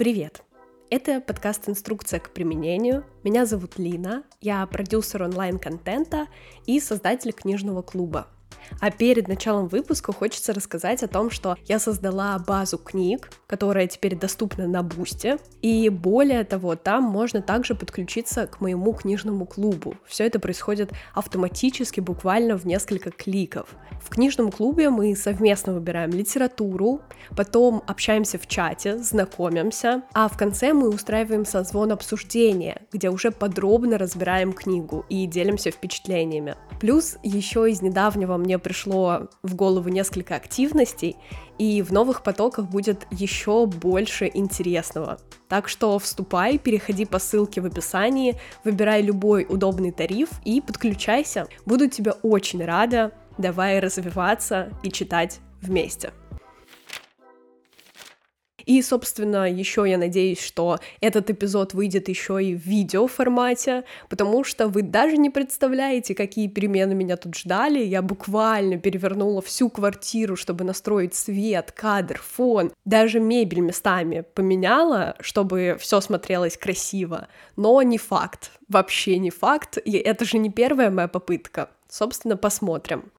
Привет! Это подкаст «Инструкция к применению». Меня зовут Лина, я продюсер онлайн-контента и создатель книжного клуба – а перед началом выпуска хочется рассказать о том, что я создала базу книг, которая теперь доступна на Бусте, и более того, там можно также подключиться к моему книжному клубу. Все это происходит автоматически, буквально в несколько кликов. В книжном клубе мы совместно выбираем литературу, потом общаемся в чате, знакомимся, а в конце мы устраиваем созвон обсуждения, где уже подробно разбираем книгу и делимся впечатлениями. Плюс еще из недавнего мне пришло в голову несколько активностей, и в новых потоках будет еще больше интересного. Так что вступай, переходи по ссылке в описании, выбирай любой удобный тариф и подключайся. Буду тебе очень рада. Давай развиваться и читать вместе. И, собственно, еще я надеюсь, что этот эпизод выйдет еще и в видеоформате, потому что вы даже не представляете, какие перемены меня тут ждали. Я буквально перевернула всю квартиру, чтобы настроить свет, кадр, фон, даже мебель местами поменяла, чтобы все смотрелось красиво. Но не факт, вообще не факт, и это же не первая моя попытка. Собственно, посмотрим.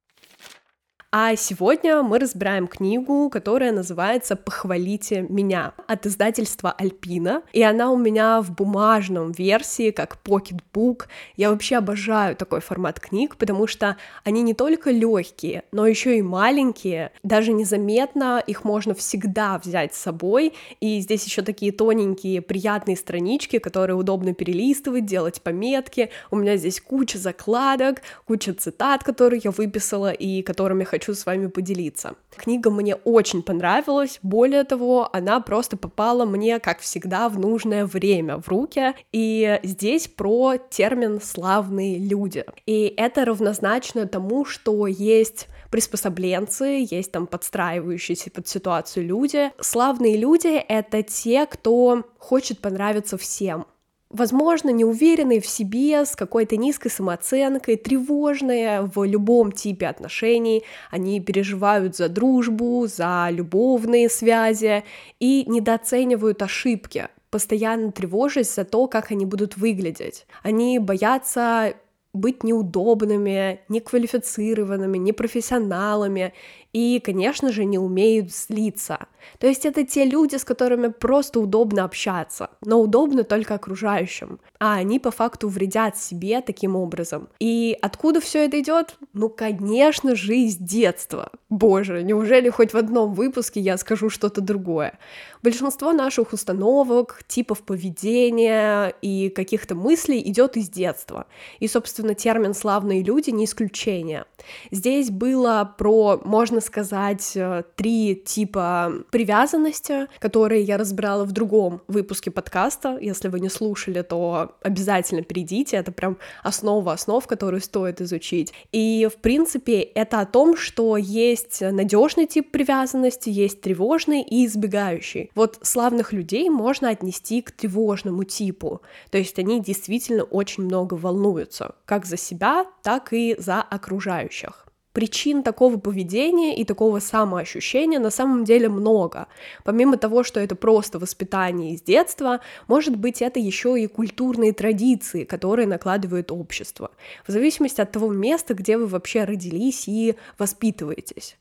А сегодня мы разбираем книгу, которая называется «Похвалите меня» от издательства Альпина, и она у меня в бумажном версии, как покетбук. Я вообще обожаю такой формат книг, потому что они не только легкие, но еще и маленькие, даже незаметно их можно всегда взять с собой, и здесь еще такие тоненькие, приятные странички, которые удобно перелистывать, делать пометки. У меня здесь куча закладок, куча цитат, которые я выписала и которыми хочу хочу с вами поделиться. Книга мне очень понравилась, более того, она просто попала мне, как всегда, в нужное время в руки, и здесь про термин «славные люди». И это равнозначно тому, что есть приспособленцы, есть там подстраивающиеся под ситуацию люди. Славные люди — это те, кто хочет понравиться всем возможно, неуверенные в себе, с какой-то низкой самооценкой, тревожные в любом типе отношений, они переживают за дружбу, за любовные связи и недооценивают ошибки, постоянно тревожась за то, как они будут выглядеть. Они боятся быть неудобными, неквалифицированными, непрофессионалами и, конечно же, не умеют злиться. То есть это те люди, с которыми просто удобно общаться, но удобно только окружающим, а они по факту вредят себе таким образом. И откуда все это идет? Ну, конечно же, из детства. Боже, неужели хоть в одном выпуске я скажу что-то другое? Большинство наших установок, типов поведения и каких-то мыслей идет из детства. И, собственно, термин «славные люди» не исключение. Здесь было про, можно сказать, э, три типа привязанности, которые я разбирала в другом выпуске подкаста. Если вы не слушали, то обязательно перейдите. Это прям основа основ, которую стоит изучить. И, в принципе, это о том, что есть надежный тип привязанности, есть тревожный и избегающий. Вот славных людей можно отнести к тревожному типу. То есть они действительно очень много волнуются, как за себя, так и за окружающих. Причин такого поведения и такого самоощущения на самом деле много. Помимо того, что это просто воспитание из детства, может быть это еще и культурные традиции, которые накладывает общество, в зависимости от того места, где вы вообще родились и воспитываетесь.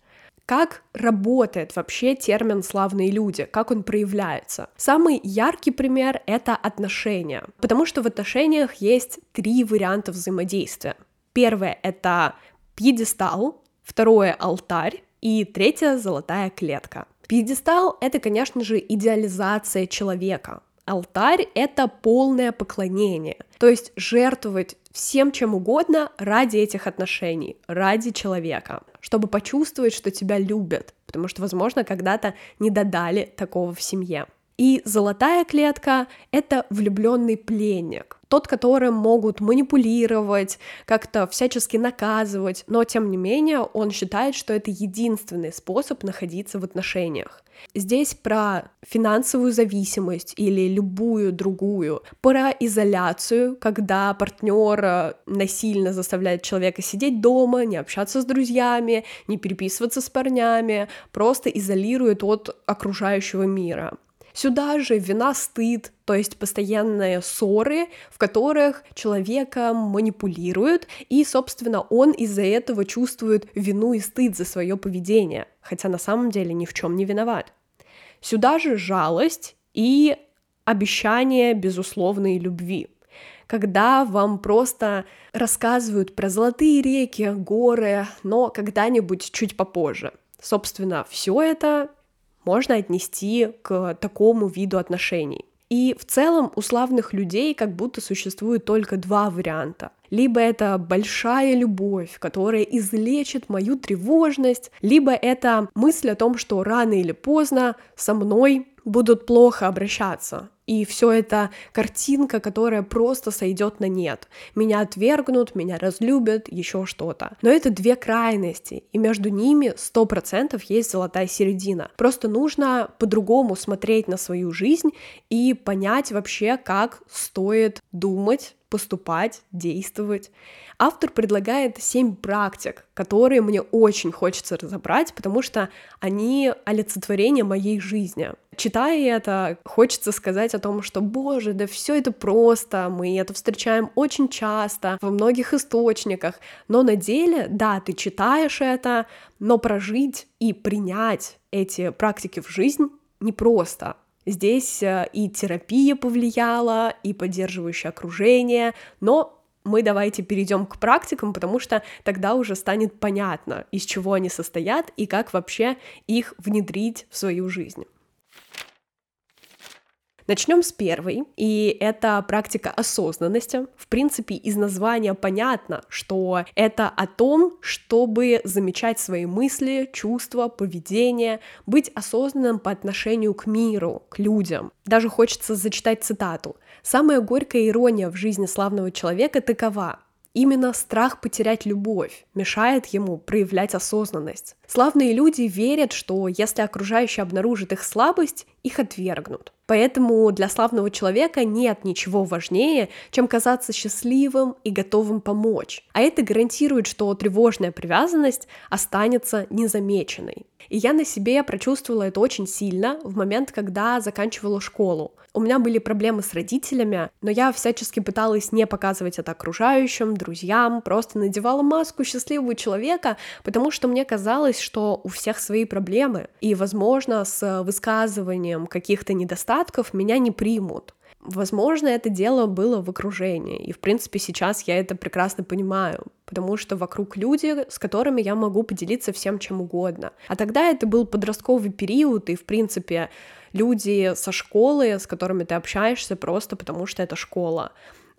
Как работает вообще термин «славные люди», как он проявляется? Самый яркий пример — это отношения, потому что в отношениях есть три варианта взаимодействия. Первое — это пьедестал, второе — алтарь и третье — золотая клетка. Пьедестал — это, конечно же, идеализация человека. Алтарь — это полное поклонение, то есть жертвовать всем чем угодно ради этих отношений, ради человека, чтобы почувствовать, что тебя любят, потому что, возможно, когда-то не додали такого в семье. И золотая клетка — это влюбленный пленник, тот, которым могут манипулировать, как-то всячески наказывать, но тем не менее он считает, что это единственный способ находиться в отношениях. Здесь про финансовую зависимость или любую другую, про изоляцию, когда партнер насильно заставляет человека сидеть дома, не общаться с друзьями, не переписываться с парнями, просто изолирует от окружающего мира. Сюда же вина, стыд, то есть постоянные ссоры, в которых человека манипулируют, и, собственно, он из-за этого чувствует вину и стыд за свое поведение, хотя на самом деле ни в чем не виноват. Сюда же жалость и обещание безусловной любви когда вам просто рассказывают про золотые реки, горы, но когда-нибудь чуть попозже. Собственно, все это можно отнести к такому виду отношений. И в целом у славных людей как будто существует только два варианта. Либо это большая любовь, которая излечит мою тревожность, либо это мысль о том, что рано или поздно со мной будут плохо обращаться. И все это картинка, которая просто сойдет на нет. Меня отвергнут, меня разлюбят, еще что-то. Но это две крайности, и между ними сто процентов есть золотая середина. Просто нужно по-другому смотреть на свою жизнь и понять вообще, как стоит думать, поступать, действовать. Автор предлагает семь практик, которые мне очень хочется разобрать, потому что они олицетворение моей жизни. Читая это, хочется сказать о том, что, боже, да все это просто, мы это встречаем очень часто во многих источниках, но на деле, да, ты читаешь это, но прожить и принять эти практики в жизнь непросто. Здесь э, и терапия повлияла, и поддерживающее окружение, но мы давайте перейдем к практикам, потому что тогда уже станет понятно, из чего они состоят и как вообще их внедрить в свою жизнь. Начнем с первой, и это практика осознанности. В принципе, из названия понятно, что это о том, чтобы замечать свои мысли, чувства, поведение, быть осознанным по отношению к миру, к людям. Даже хочется зачитать цитату. «Самая горькая ирония в жизни славного человека такова. Именно страх потерять любовь мешает ему проявлять осознанность. Славные люди верят, что если окружающие обнаружат их слабость, их отвергнут. Поэтому для славного человека нет ничего важнее, чем казаться счастливым и готовым помочь. А это гарантирует, что тревожная привязанность останется незамеченной. И я на себе прочувствовала это очень сильно в момент, когда заканчивала школу. У меня были проблемы с родителями, но я всячески пыталась не показывать это окружающим, друзьям, просто надевала маску счастливого человека, потому что мне казалось, что у всех свои проблемы, и, возможно, с высказыванием каких-то недостатков меня не примут. Возможно, это дело было в окружении, и, в принципе, сейчас я это прекрасно понимаю, потому что вокруг люди, с которыми я могу поделиться всем чем угодно. А тогда это был подростковый период, и, в принципе, люди со школы, с которыми ты общаешься просто потому, что это школа.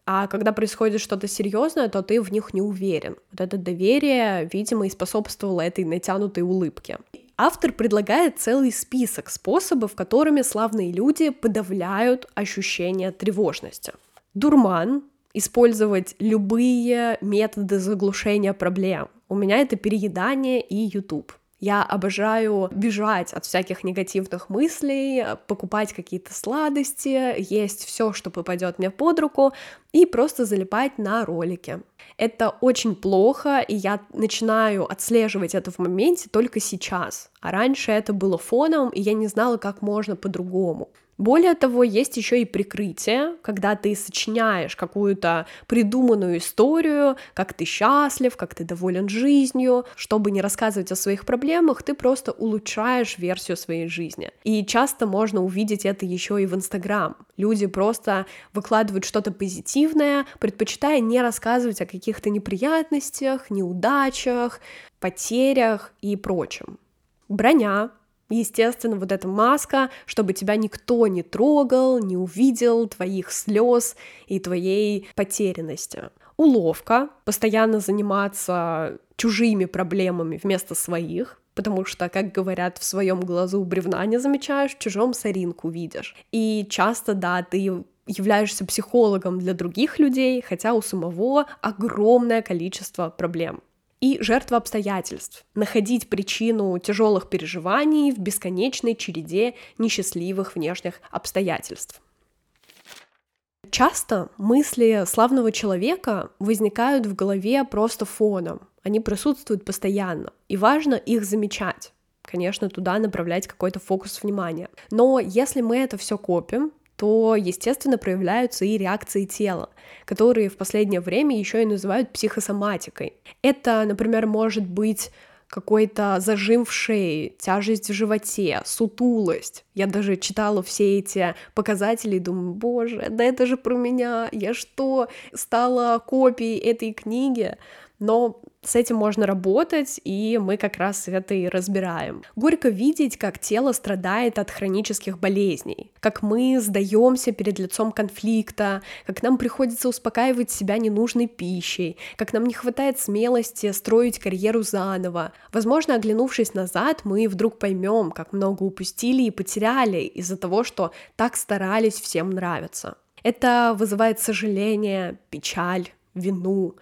А когда происходит что-то серьезное, то ты в них не уверен. Вот это доверие, видимо, и способствовало этой натянутой улыбке. Автор предлагает целый список способов, которыми славные люди подавляют ощущение тревожности. Дурман, использовать любые методы заглушения проблем. У меня это переедание и YouTube. Я обожаю бежать от всяких негативных мыслей, покупать какие-то сладости, есть все, что попадет мне под руку, и просто залипать на ролики. Это очень плохо, и я начинаю отслеживать это в моменте только сейчас. А раньше это было фоном, и я не знала, как можно по-другому. Более того, есть еще и прикрытие, когда ты сочиняешь какую-то придуманную историю, как ты счастлив, как ты доволен жизнью, чтобы не рассказывать о своих проблемах, ты просто улучшаешь версию своей жизни. И часто можно увидеть это еще и в Инстаграм. Люди просто выкладывают что-то позитивное, предпочитая не рассказывать о каких-то неприятностях, неудачах, потерях и прочем. Броня Естественно, вот эта маска, чтобы тебя никто не трогал, не увидел твоих слез и твоей потерянности. Уловка, постоянно заниматься чужими проблемами вместо своих, потому что, как говорят, в своем глазу бревна не замечаешь, в чужом соринку видишь. И часто, да, ты являешься психологом для других людей, хотя у самого огромное количество проблем и жертва обстоятельств, находить причину тяжелых переживаний в бесконечной череде несчастливых внешних обстоятельств. Часто мысли славного человека возникают в голове просто фоном, они присутствуют постоянно, и важно их замечать. конечно, туда направлять какой-то фокус внимания. Но если мы это все копим, то, естественно, проявляются и реакции тела, которые в последнее время еще и называют психосоматикой. Это, например, может быть какой-то зажим в шее, тяжесть в животе, сутулость. Я даже читала все эти показатели и думаю, боже, да это же про меня, я что, стала копией этой книги? Но с этим можно работать, и мы как раз это и разбираем. Горько видеть, как тело страдает от хронических болезней, как мы сдаемся перед лицом конфликта, как нам приходится успокаивать себя ненужной пищей, как нам не хватает смелости строить карьеру заново. Возможно, оглянувшись назад, мы вдруг поймем, как много упустили и потеряли из-за того, что так старались всем нравиться. Это вызывает сожаление, печаль, вину,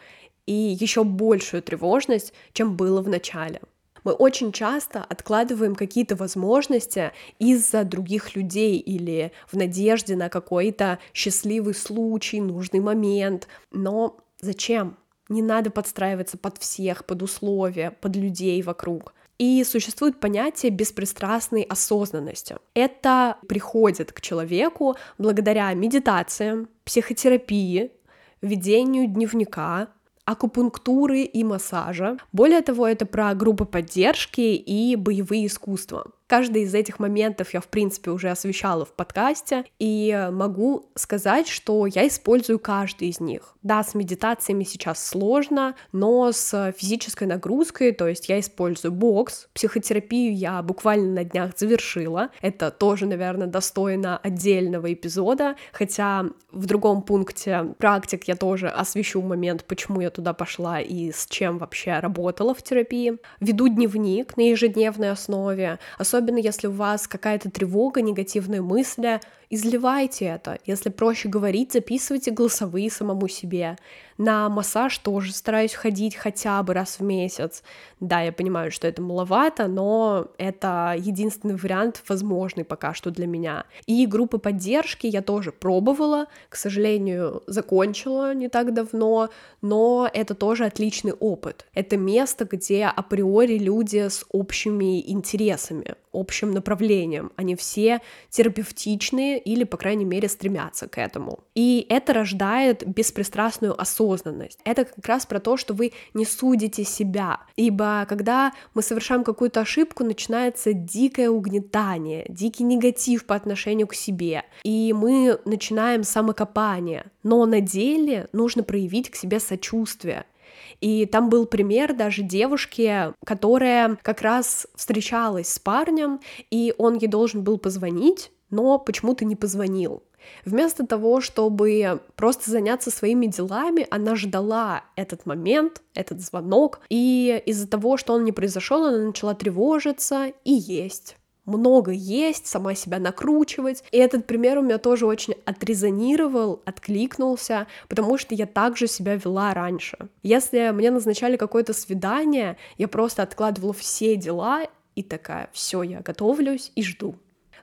и еще большую тревожность, чем было в начале. Мы очень часто откладываем какие-то возможности из-за других людей или в надежде на какой-то счастливый случай, нужный момент. Но зачем? Не надо подстраиваться под всех, под условия, под людей вокруг. И существует понятие беспристрастной осознанности. Это приходит к человеку благодаря медитациям, психотерапии, ведению дневника, акупунктуры и массажа. Более того, это про группы поддержки и боевые искусства. Каждый из этих моментов я, в принципе, уже освещала в подкасте, и могу сказать, что я использую каждый из них. Да, с медитациями сейчас сложно, но с физической нагрузкой, то есть я использую бокс, психотерапию я буквально на днях завершила, это тоже, наверное, достойно отдельного эпизода, хотя в другом пункте практик я тоже освещу момент, почему я туда пошла и с чем вообще работала в терапии. Веду дневник на ежедневной основе, особенно особенно если у вас какая-то тревога, негативные мысли, изливайте это. Если проще говорить, записывайте голосовые самому себе. На массаж тоже стараюсь ходить хотя бы раз в месяц. Да, я понимаю, что это маловато, но это единственный вариант возможный пока что для меня. И группы поддержки я тоже пробовала, к сожалению, закончила не так давно, но это тоже отличный опыт. Это место, где априори люди с общими интересами, общим направлением. Они все терапевтичные или, по крайней мере, стремятся к этому. И это рождает беспристрастную осознанность. Это как раз про то, что вы не судите себя. Ибо когда мы совершаем какую-то ошибку, начинается дикое угнетание, дикий негатив по отношению к себе. И мы начинаем самокопание. Но на деле нужно проявить к себе сочувствие. И там был пример даже девушки, которая как раз встречалась с парнем, и он ей должен был позвонить, но почему-то не позвонил. Вместо того, чтобы просто заняться своими делами, она ждала этот момент, этот звонок, и из-за того, что он не произошел, она начала тревожиться и есть много есть, сама себя накручивать. И этот пример у меня тоже очень отрезонировал, откликнулся, потому что я также себя вела раньше. Если мне назначали какое-то свидание, я просто откладывала все дела и такая, все, я готовлюсь и жду.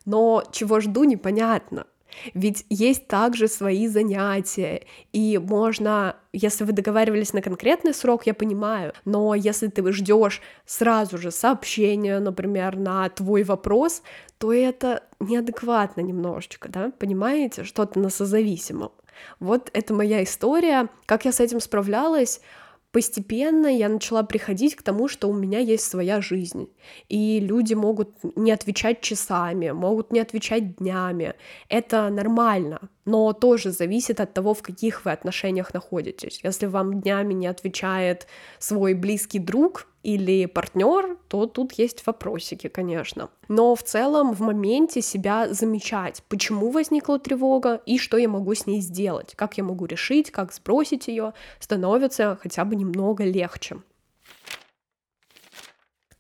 Но чего жду, непонятно. Ведь есть также свои занятия, и можно, если вы договаривались на конкретный срок, я понимаю, но если ты ждешь сразу же сообщения, например, на твой вопрос, то это неадекватно немножечко, да, понимаете, что-то на созависимом. Вот это моя история, как я с этим справлялась, постепенно я начала приходить к тому, что у меня есть своя жизнь, и люди могут не отвечать часами, могут не отвечать днями. Это нормально, но тоже зависит от того, в каких вы отношениях находитесь. Если вам днями не отвечает свой близкий друг, или партнер, то тут есть вопросики, конечно. Но в целом в моменте себя замечать, почему возникла тревога и что я могу с ней сделать, как я могу решить, как сбросить ее, становится хотя бы немного легче.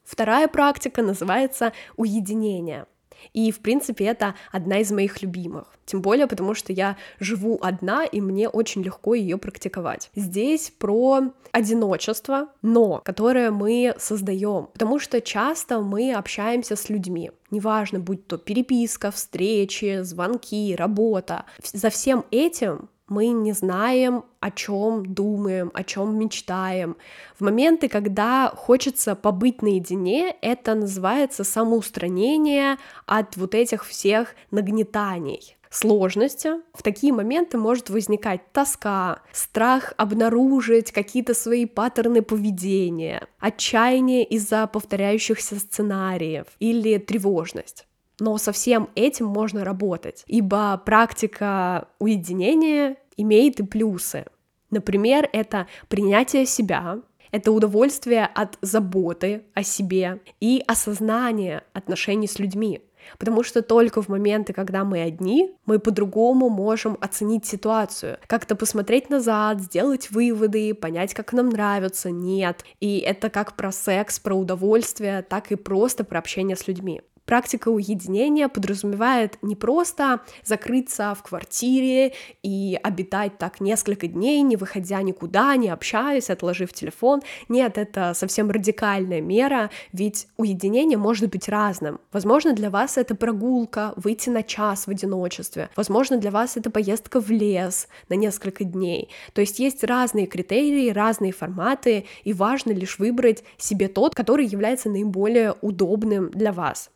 Вторая практика называется уединение. И, в принципе, это одна из моих любимых. Тем более, потому что я живу одна, и мне очень легко ее практиковать. Здесь про одиночество, но которое мы создаем. Потому что часто мы общаемся с людьми. Неважно, будь то переписка, встречи, звонки, работа. За всем этим мы не знаем, о чем думаем, о чем мечтаем. В моменты, когда хочется побыть наедине, это называется самоустранение от вот этих всех нагнетаний сложности. В такие моменты может возникать тоска, страх обнаружить какие-то свои паттерны поведения, отчаяние из-за повторяющихся сценариев или тревожность. Но со всем этим можно работать, ибо практика уединения имеет и плюсы. Например, это принятие себя, это удовольствие от заботы о себе и осознание отношений с людьми. Потому что только в моменты, когда мы одни, мы по-другому можем оценить ситуацию, как-то посмотреть назад, сделать выводы, понять, как нам нравится, нет. И это как про секс, про удовольствие, так и просто про общение с людьми. Практика уединения подразумевает не просто закрыться в квартире и обитать так несколько дней, не выходя никуда, не общаясь, отложив телефон. Нет, это совсем радикальная мера, ведь уединение может быть разным. Возможно, для вас это прогулка, выйти на час в одиночестве. Возможно, для вас это поездка в лес на несколько дней. То есть есть разные критерии, разные форматы, и важно лишь выбрать себе тот, который является наиболее удобным для вас.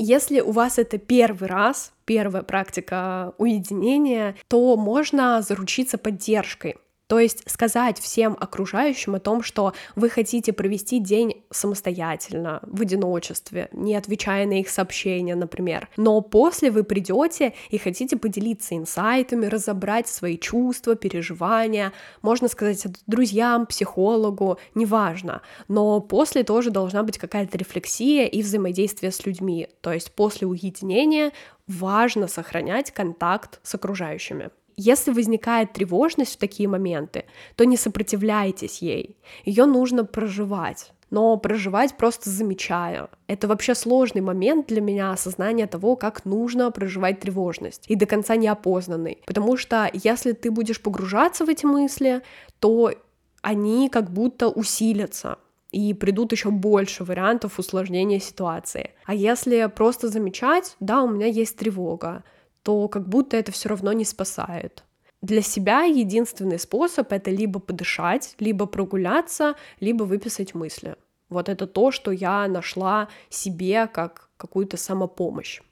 Если у вас это первый раз, первая практика уединения, то можно заручиться поддержкой. То есть сказать всем окружающим о том, что вы хотите провести день самостоятельно, в одиночестве, не отвечая на их сообщения, например. Но после вы придете и хотите поделиться инсайтами, разобрать свои чувства, переживания, можно сказать друзьям, психологу, неважно. Но после тоже должна быть какая-то рефлексия и взаимодействие с людьми. То есть после уединения важно сохранять контакт с окружающими. Если возникает тревожность в такие моменты, то не сопротивляйтесь ей. Ее нужно проживать но проживать просто замечая. Это вообще сложный момент для меня осознания того, как нужно проживать тревожность и до конца неопознанный. Потому что если ты будешь погружаться в эти мысли, то они как будто усилятся и придут еще больше вариантов усложнения ситуации. А если просто замечать, да, у меня есть тревога, то как будто это все равно не спасает. Для себя единственный способ это либо подышать, либо прогуляться, либо выписать мысли. Вот это то, что я нашла себе как какую-то самопомощь.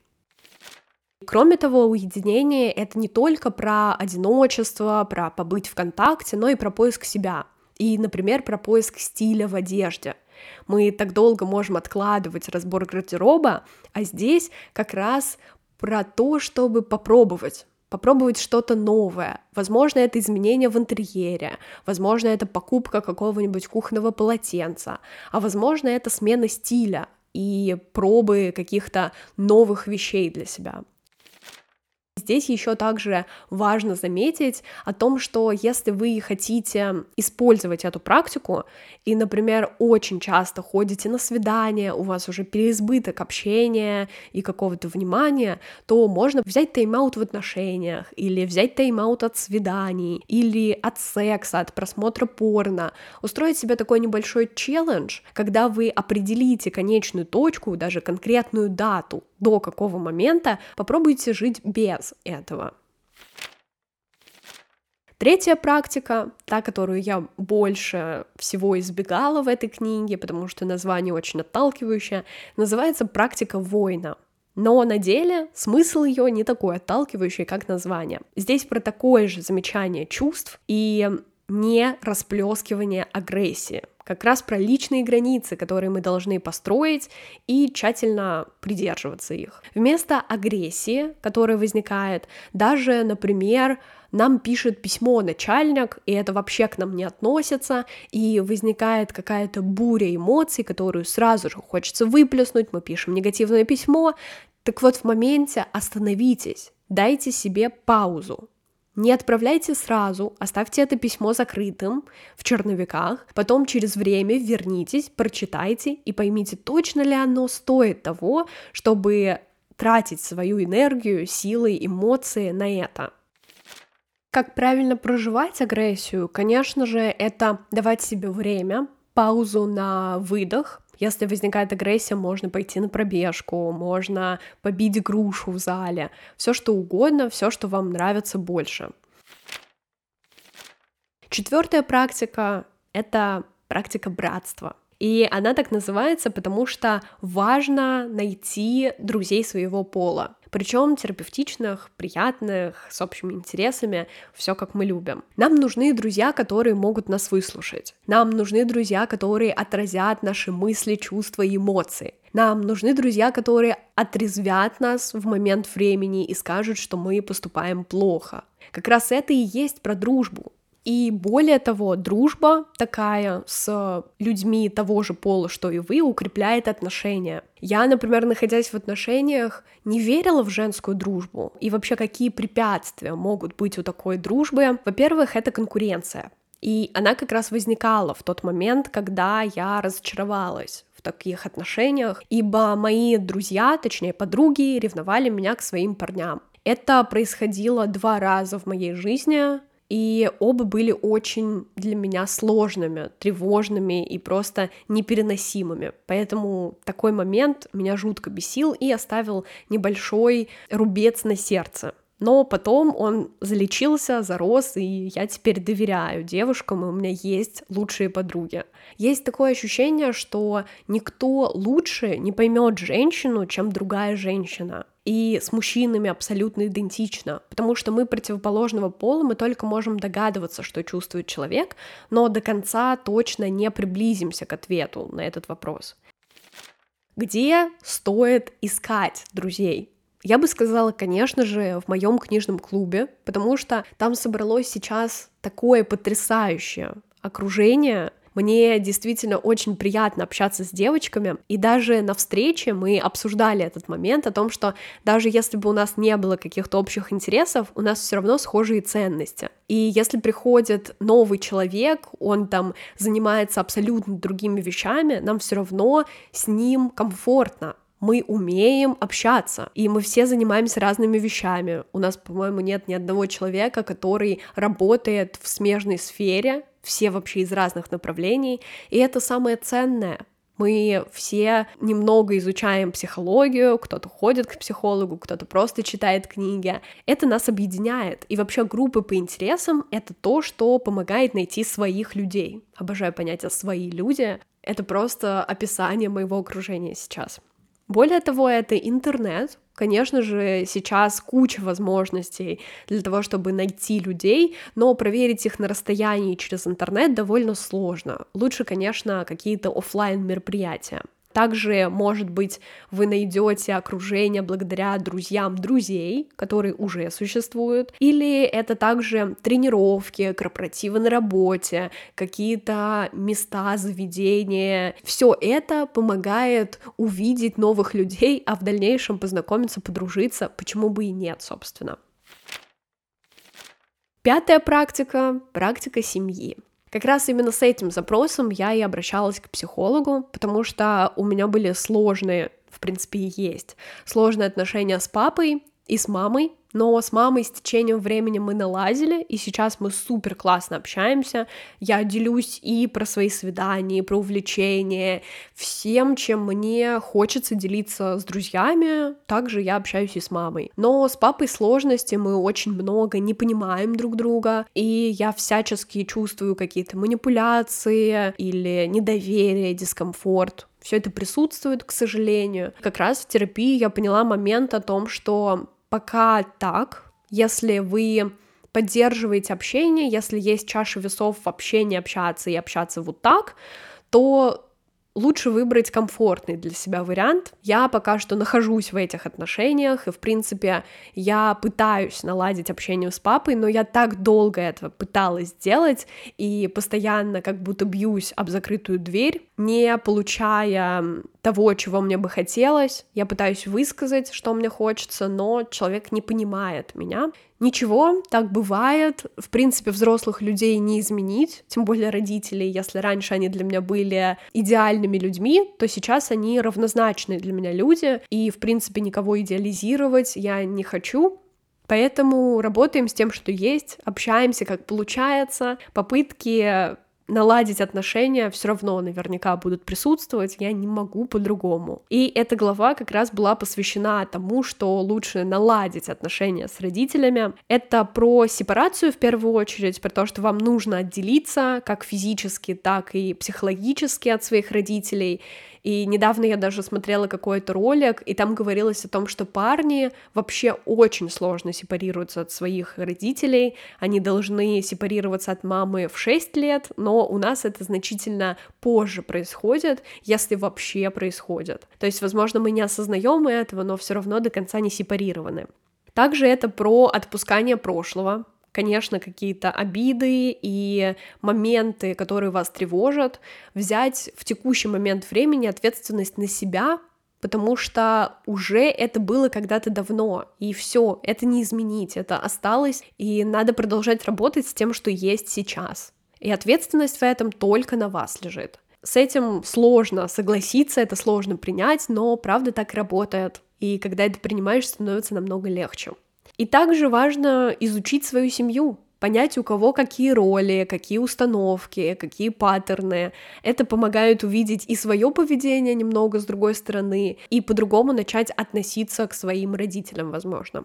Кроме того, уединение — это не только про одиночество, про побыть в контакте, но и про поиск себя. И, например, про поиск стиля в одежде. Мы так долго можем откладывать разбор гардероба, а здесь как раз про то, чтобы попробовать попробовать что-то новое. Возможно, это изменение в интерьере, возможно, это покупка какого-нибудь кухонного полотенца, а возможно, это смена стиля и пробы каких-то новых вещей для себя. Здесь еще также важно заметить о том, что если вы хотите использовать эту практику и, например, очень часто ходите на свидания, у вас уже переизбыток общения и какого-то внимания, то можно взять тайм-аут в отношениях или взять тайм-аут от свиданий или от секса, от просмотра порно, устроить себе такой небольшой челлендж, когда вы определите конечную точку, даже конкретную дату, до какого момента попробуйте жить без этого. Третья практика, та, которую я больше всего избегала в этой книге, потому что название очень отталкивающее, называется практика воина. Но на деле смысл ее не такой отталкивающий, как название. Здесь про такое же замечание чувств и не расплескивание агрессии как раз про личные границы, которые мы должны построить и тщательно придерживаться их. Вместо агрессии, которая возникает, даже, например, нам пишет письмо начальник, и это вообще к нам не относится, и возникает какая-то буря эмоций, которую сразу же хочется выплеснуть, мы пишем негативное письмо, так вот в моменте остановитесь, дайте себе паузу, не отправляйте сразу, оставьте это письмо закрытым в черновиках, потом через время вернитесь, прочитайте и поймите, точно ли оно стоит того, чтобы тратить свою энергию, силы, эмоции на это. Как правильно проживать агрессию? Конечно же, это давать себе время, паузу на выдох, если возникает агрессия, можно пойти на пробежку, можно побить грушу в зале, все что угодно, все, что вам нравится больше. Четвертая практика — это практика братства. И она так называется, потому что важно найти друзей своего пола. Причем терапевтичных, приятных, с общими интересами, все как мы любим. Нам нужны друзья, которые могут нас выслушать. Нам нужны друзья, которые отразят наши мысли, чувства и эмоции. Нам нужны друзья, которые отрезвят нас в момент времени и скажут, что мы поступаем плохо. Как раз это и есть про дружбу. И более того, дружба такая с людьми того же пола, что и вы, укрепляет отношения. Я, например, находясь в отношениях, не верила в женскую дружбу. И вообще, какие препятствия могут быть у такой дружбы? Во-первых, это конкуренция. И она как раз возникала в тот момент, когда я разочаровалась в таких отношениях, ибо мои друзья, точнее подруги, ревновали меня к своим парням. Это происходило два раза в моей жизни, и оба были очень для меня сложными, тревожными и просто непереносимыми. Поэтому такой момент меня жутко бесил и оставил небольшой рубец на сердце. Но потом он залечился, зарос, и я теперь доверяю девушкам, и у меня есть лучшие подруги. Есть такое ощущение, что никто лучше не поймет женщину, чем другая женщина и с мужчинами абсолютно идентично, потому что мы противоположного пола, мы только можем догадываться, что чувствует человек, но до конца точно не приблизимся к ответу на этот вопрос. Где стоит искать друзей? Я бы сказала, конечно же, в моем книжном клубе, потому что там собралось сейчас такое потрясающее окружение, мне действительно очень приятно общаться с девочками, и даже на встрече мы обсуждали этот момент о том, что даже если бы у нас не было каких-то общих интересов, у нас все равно схожие ценности. И если приходит новый человек, он там занимается абсолютно другими вещами, нам все равно с ним комфортно, мы умеем общаться, и мы все занимаемся разными вещами. У нас, по-моему, нет ни одного человека, который работает в смежной сфере, все вообще из разных направлений, и это самое ценное. Мы все немного изучаем психологию, кто-то ходит к психологу, кто-то просто читает книги. Это нас объединяет. И вообще группы по интересам — это то, что помогает найти своих людей. Обожаю понятие «свои люди». Это просто описание моего окружения сейчас. Более того, это интернет. Конечно же, сейчас куча возможностей для того, чтобы найти людей, но проверить их на расстоянии через интернет довольно сложно. Лучше, конечно, какие-то офлайн мероприятия. Также, может быть, вы найдете окружение благодаря друзьям друзей, которые уже существуют, или это также тренировки, корпоративы на работе, какие-то места, заведения. Все это помогает увидеть новых людей, а в дальнейшем познакомиться, подружиться, почему бы и нет, собственно. Пятая практика — практика семьи. Как раз именно с этим запросом я и обращалась к психологу, потому что у меня были сложные, в принципе, и есть, сложные отношения с папой и с мамой, но с мамой с течением времени мы налазили, и сейчас мы супер классно общаемся. Я делюсь и про свои свидания, и про увлечения, всем, чем мне хочется делиться с друзьями, также я общаюсь и с мамой. Но с папой сложности, мы очень много не понимаем друг друга, и я всячески чувствую какие-то манипуляции или недоверие, дискомфорт все это присутствует, к сожалению. Как раз в терапии я поняла момент о том, что пока так. Если вы поддерживаете общение, если есть чаша весов в общении общаться и общаться вот так, то лучше выбрать комфортный для себя вариант. Я пока что нахожусь в этих отношениях, и, в принципе, я пытаюсь наладить общение с папой, но я так долго этого пыталась сделать, и постоянно как будто бьюсь об закрытую дверь, не получая того, чего мне бы хотелось. Я пытаюсь высказать, что мне хочется, но человек не понимает меня. Ничего, так бывает. В принципе, взрослых людей не изменить, тем более родителей. Если раньше они для меня были идеальными людьми, то сейчас они равнозначные для меня люди. И, в принципе, никого идеализировать я не хочу. Поэтому работаем с тем, что есть, общаемся, как получается. Попытки наладить отношения все равно наверняка будут присутствовать, я не могу по-другому. И эта глава как раз была посвящена тому, что лучше наладить отношения с родителями. Это про сепарацию в первую очередь, про то, что вам нужно отделиться как физически, так и психологически от своих родителей, и недавно я даже смотрела какой-то ролик, и там говорилось о том, что парни вообще очень сложно сепарируются от своих родителей. Они должны сепарироваться от мамы в 6 лет, но у нас это значительно позже происходит, если вообще происходит. То есть, возможно, мы не осознаем этого, но все равно до конца не сепарированы. Также это про отпускание прошлого, конечно, какие-то обиды и моменты, которые вас тревожат, взять в текущий момент времени ответственность на себя, потому что уже это было когда-то давно, и все, это не изменить, это осталось, и надо продолжать работать с тем, что есть сейчас. И ответственность в этом только на вас лежит. С этим сложно согласиться, это сложно принять, но правда так работает. И когда это принимаешь, становится намного легче. И также важно изучить свою семью, понять, у кого какие роли, какие установки, какие паттерны. Это помогает увидеть и свое поведение немного с другой стороны, и по-другому начать относиться к своим родителям, возможно.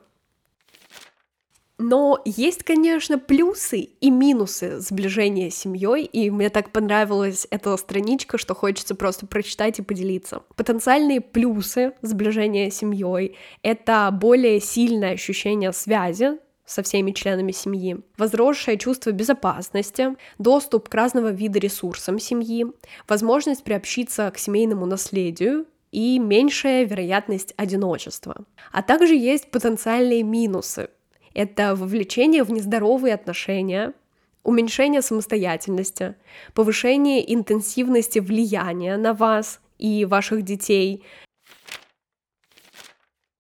Но есть, конечно, плюсы и минусы сближения с семьей, и мне так понравилась эта страничка, что хочется просто прочитать и поделиться. Потенциальные плюсы сближения с семьей — это более сильное ощущение связи, со всеми членами семьи, возросшее чувство безопасности, доступ к разного вида ресурсам семьи, возможность приобщиться к семейному наследию и меньшая вероятность одиночества. А также есть потенциальные минусы, это вовлечение в нездоровые отношения, уменьшение самостоятельности, повышение интенсивности влияния на вас и ваших детей.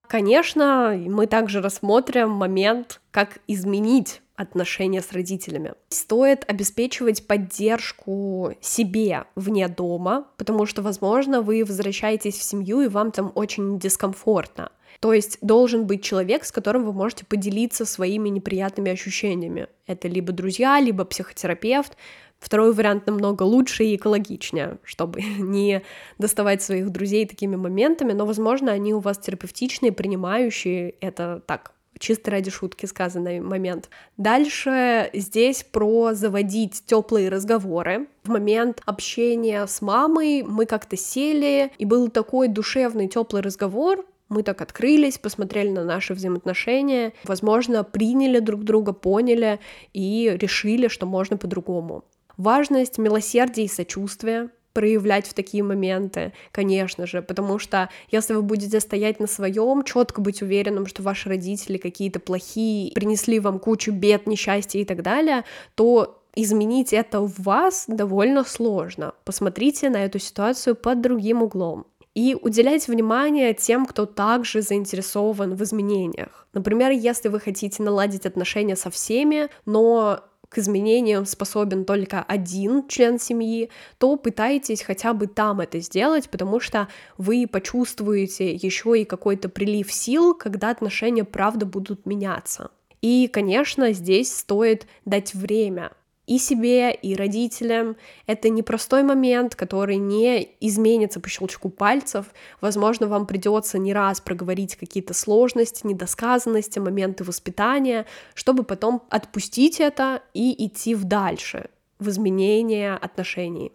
Конечно, мы также рассмотрим момент, как изменить отношения с родителями. Стоит обеспечивать поддержку себе вне дома, потому что, возможно, вы возвращаетесь в семью, и вам там очень дискомфортно. То есть должен быть человек, с которым вы можете поделиться своими неприятными ощущениями. Это либо друзья, либо психотерапевт. Второй вариант намного лучше и экологичнее, чтобы не доставать своих друзей такими моментами, но, возможно, они у вас терапевтичные, принимающие. Это так, чисто ради шутки сказанный момент. Дальше здесь про заводить теплые разговоры. В момент общения с мамой мы как-то сели, и был такой душевный теплый разговор, мы так открылись, посмотрели на наши взаимоотношения, возможно, приняли друг друга, поняли и решили, что можно по-другому. Важность милосердия и сочувствия проявлять в такие моменты, конечно же, потому что если вы будете стоять на своем, четко быть уверенным, что ваши родители какие-то плохие, принесли вам кучу бед, несчастья и так далее, то изменить это в вас довольно сложно. Посмотрите на эту ситуацию под другим углом и уделять внимание тем, кто также заинтересован в изменениях. Например, если вы хотите наладить отношения со всеми, но к изменениям способен только один член семьи, то пытайтесь хотя бы там это сделать, потому что вы почувствуете еще и какой-то прилив сил, когда отношения правда будут меняться. И, конечно, здесь стоит дать время и себе, и родителям. Это непростой момент, который не изменится по щелчку пальцев. Возможно, вам придется не раз проговорить какие-то сложности, недосказанности, моменты воспитания, чтобы потом отпустить это и идти в дальше, в изменение отношений.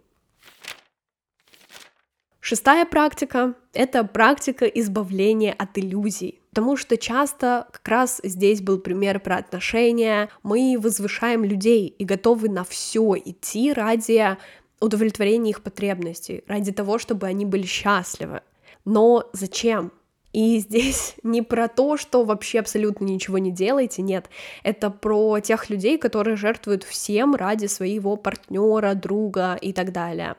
Шестая практика — это практика избавления от иллюзий. Потому что часто как раз здесь был пример про отношения. Мы возвышаем людей и готовы на все идти ради удовлетворения их потребностей, ради того, чтобы они были счастливы. Но зачем? И здесь не про то, что вообще абсолютно ничего не делаете, нет, это про тех людей, которые жертвуют всем ради своего партнера, друга и так далее.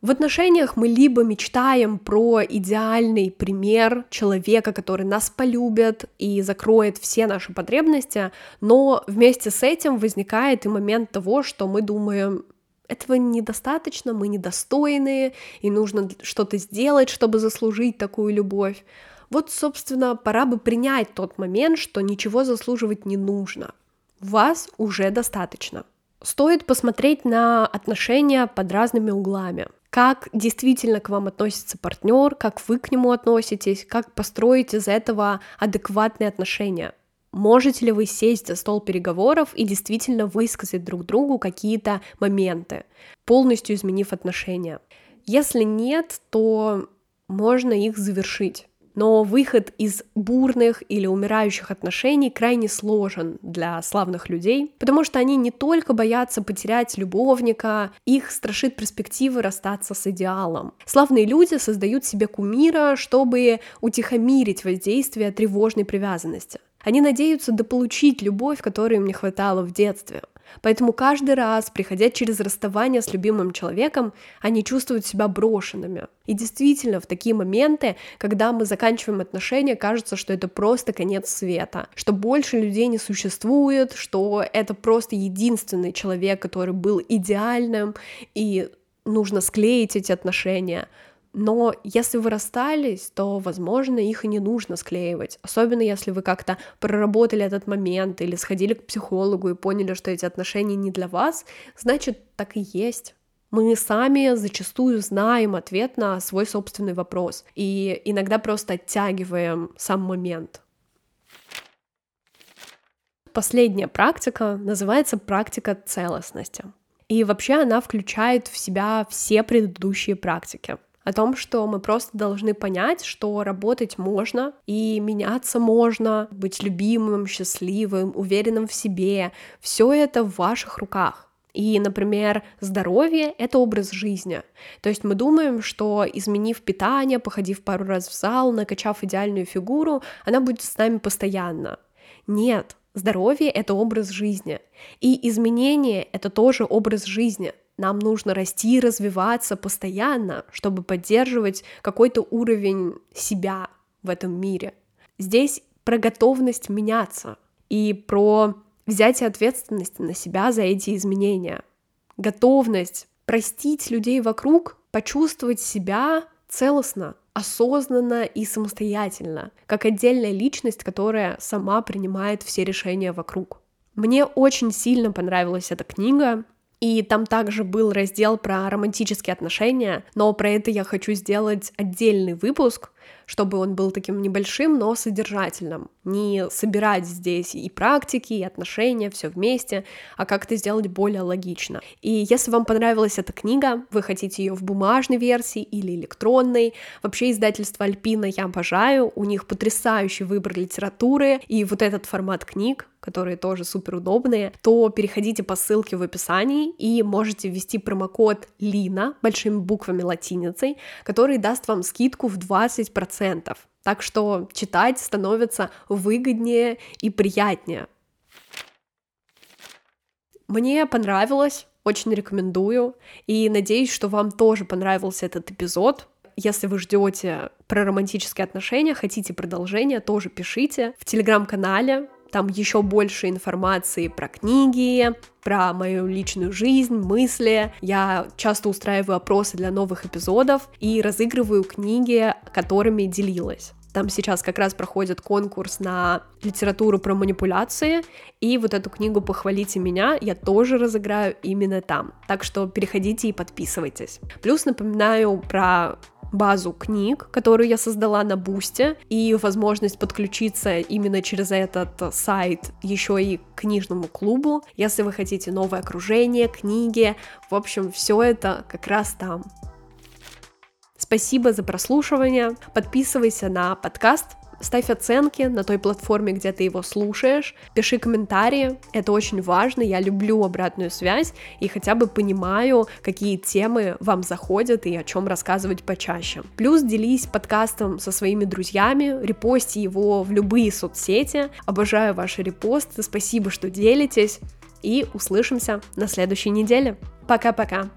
В отношениях мы либо мечтаем про идеальный пример человека, который нас полюбит и закроет все наши потребности, но вместе с этим возникает и момент того, что мы думаем, этого недостаточно, мы недостойные, и нужно что-то сделать, чтобы заслужить такую любовь. Вот, собственно, пора бы принять тот момент, что ничего заслуживать не нужно. Вас уже достаточно. Стоит посмотреть на отношения под разными углами. Как действительно к вам относится партнер, как вы к нему относитесь, как построить из этого адекватные отношения. Можете ли вы сесть за стол переговоров и действительно высказать друг другу какие-то моменты, полностью изменив отношения? Если нет, то можно их завершить но выход из бурных или умирающих отношений крайне сложен для славных людей, потому что они не только боятся потерять любовника, их страшит перспектива расстаться с идеалом. Славные люди создают себе кумира, чтобы утихомирить воздействие тревожной привязанности. Они надеются дополучить любовь, которой им не хватало в детстве. Поэтому каждый раз, приходя через расставание с любимым человеком, они чувствуют себя брошенными. И действительно, в такие моменты, когда мы заканчиваем отношения, кажется, что это просто конец света, что больше людей не существует, что это просто единственный человек, который был идеальным, и нужно склеить эти отношения. Но если вы расстались, то, возможно, их и не нужно склеивать. Особенно если вы как-то проработали этот момент или сходили к психологу и поняли, что эти отношения не для вас, значит, так и есть. Мы сами зачастую знаем ответ на свой собственный вопрос и иногда просто оттягиваем сам момент. Последняя практика называется практика целостности. И вообще она включает в себя все предыдущие практики о том, что мы просто должны понять, что работать можно и меняться можно, быть любимым, счастливым, уверенным в себе. Все это в ваших руках. И, например, здоровье — это образ жизни. То есть мы думаем, что изменив питание, походив пару раз в зал, накачав идеальную фигуру, она будет с нами постоянно. Нет, здоровье — это образ жизни. И изменение — это тоже образ жизни. Нам нужно расти и развиваться постоянно, чтобы поддерживать какой-то уровень себя в этом мире. Здесь про готовность меняться и про взятие ответственности на себя за эти изменения. Готовность простить людей вокруг, почувствовать себя целостно, осознанно и самостоятельно, как отдельная личность, которая сама принимает все решения вокруг. Мне очень сильно понравилась эта книга, и там также был раздел про романтические отношения, но про это я хочу сделать отдельный выпуск, чтобы он был таким небольшим, но содержательным. Не собирать здесь и практики, и отношения, все вместе, а как-то сделать более логично. И если вам понравилась эта книга, вы хотите ее в бумажной версии или электронной, вообще издательство Альпина я обожаю, у них потрясающий выбор литературы, и вот этот формат книг, которые тоже супер удобные, то переходите по ссылке в описании и можете ввести промокод Лина большими буквами латиницей, который даст вам скидку в 20% 100%. Так что читать становится выгоднее и приятнее. Мне понравилось, очень рекомендую, и надеюсь, что вам тоже понравился этот эпизод. Если вы ждете про романтические отношения, хотите продолжения, тоже пишите в телеграм-канале. Там еще больше информации про книги, про мою личную жизнь, мысли. Я часто устраиваю опросы для новых эпизодов и разыгрываю книги, которыми делилась. Там сейчас как раз проходит конкурс на литературу про манипуляции, и вот эту книгу «Похвалите меня» я тоже разыграю именно там. Так что переходите и подписывайтесь. Плюс напоминаю про базу книг, которую я создала на Бусте, и возможность подключиться именно через этот сайт еще и к книжному клубу, если вы хотите новое окружение, книги, в общем, все это как раз там. Спасибо за прослушивание. Подписывайся на подкаст, ставь оценки на той платформе, где ты его слушаешь, пиши комментарии, это очень важно, я люблю обратную связь и хотя бы понимаю, какие темы вам заходят и о чем рассказывать почаще. Плюс делись подкастом со своими друзьями, репости его в любые соцсети, обожаю ваши репосты, спасибо, что делитесь, и услышимся на следующей неделе. Пока-пока!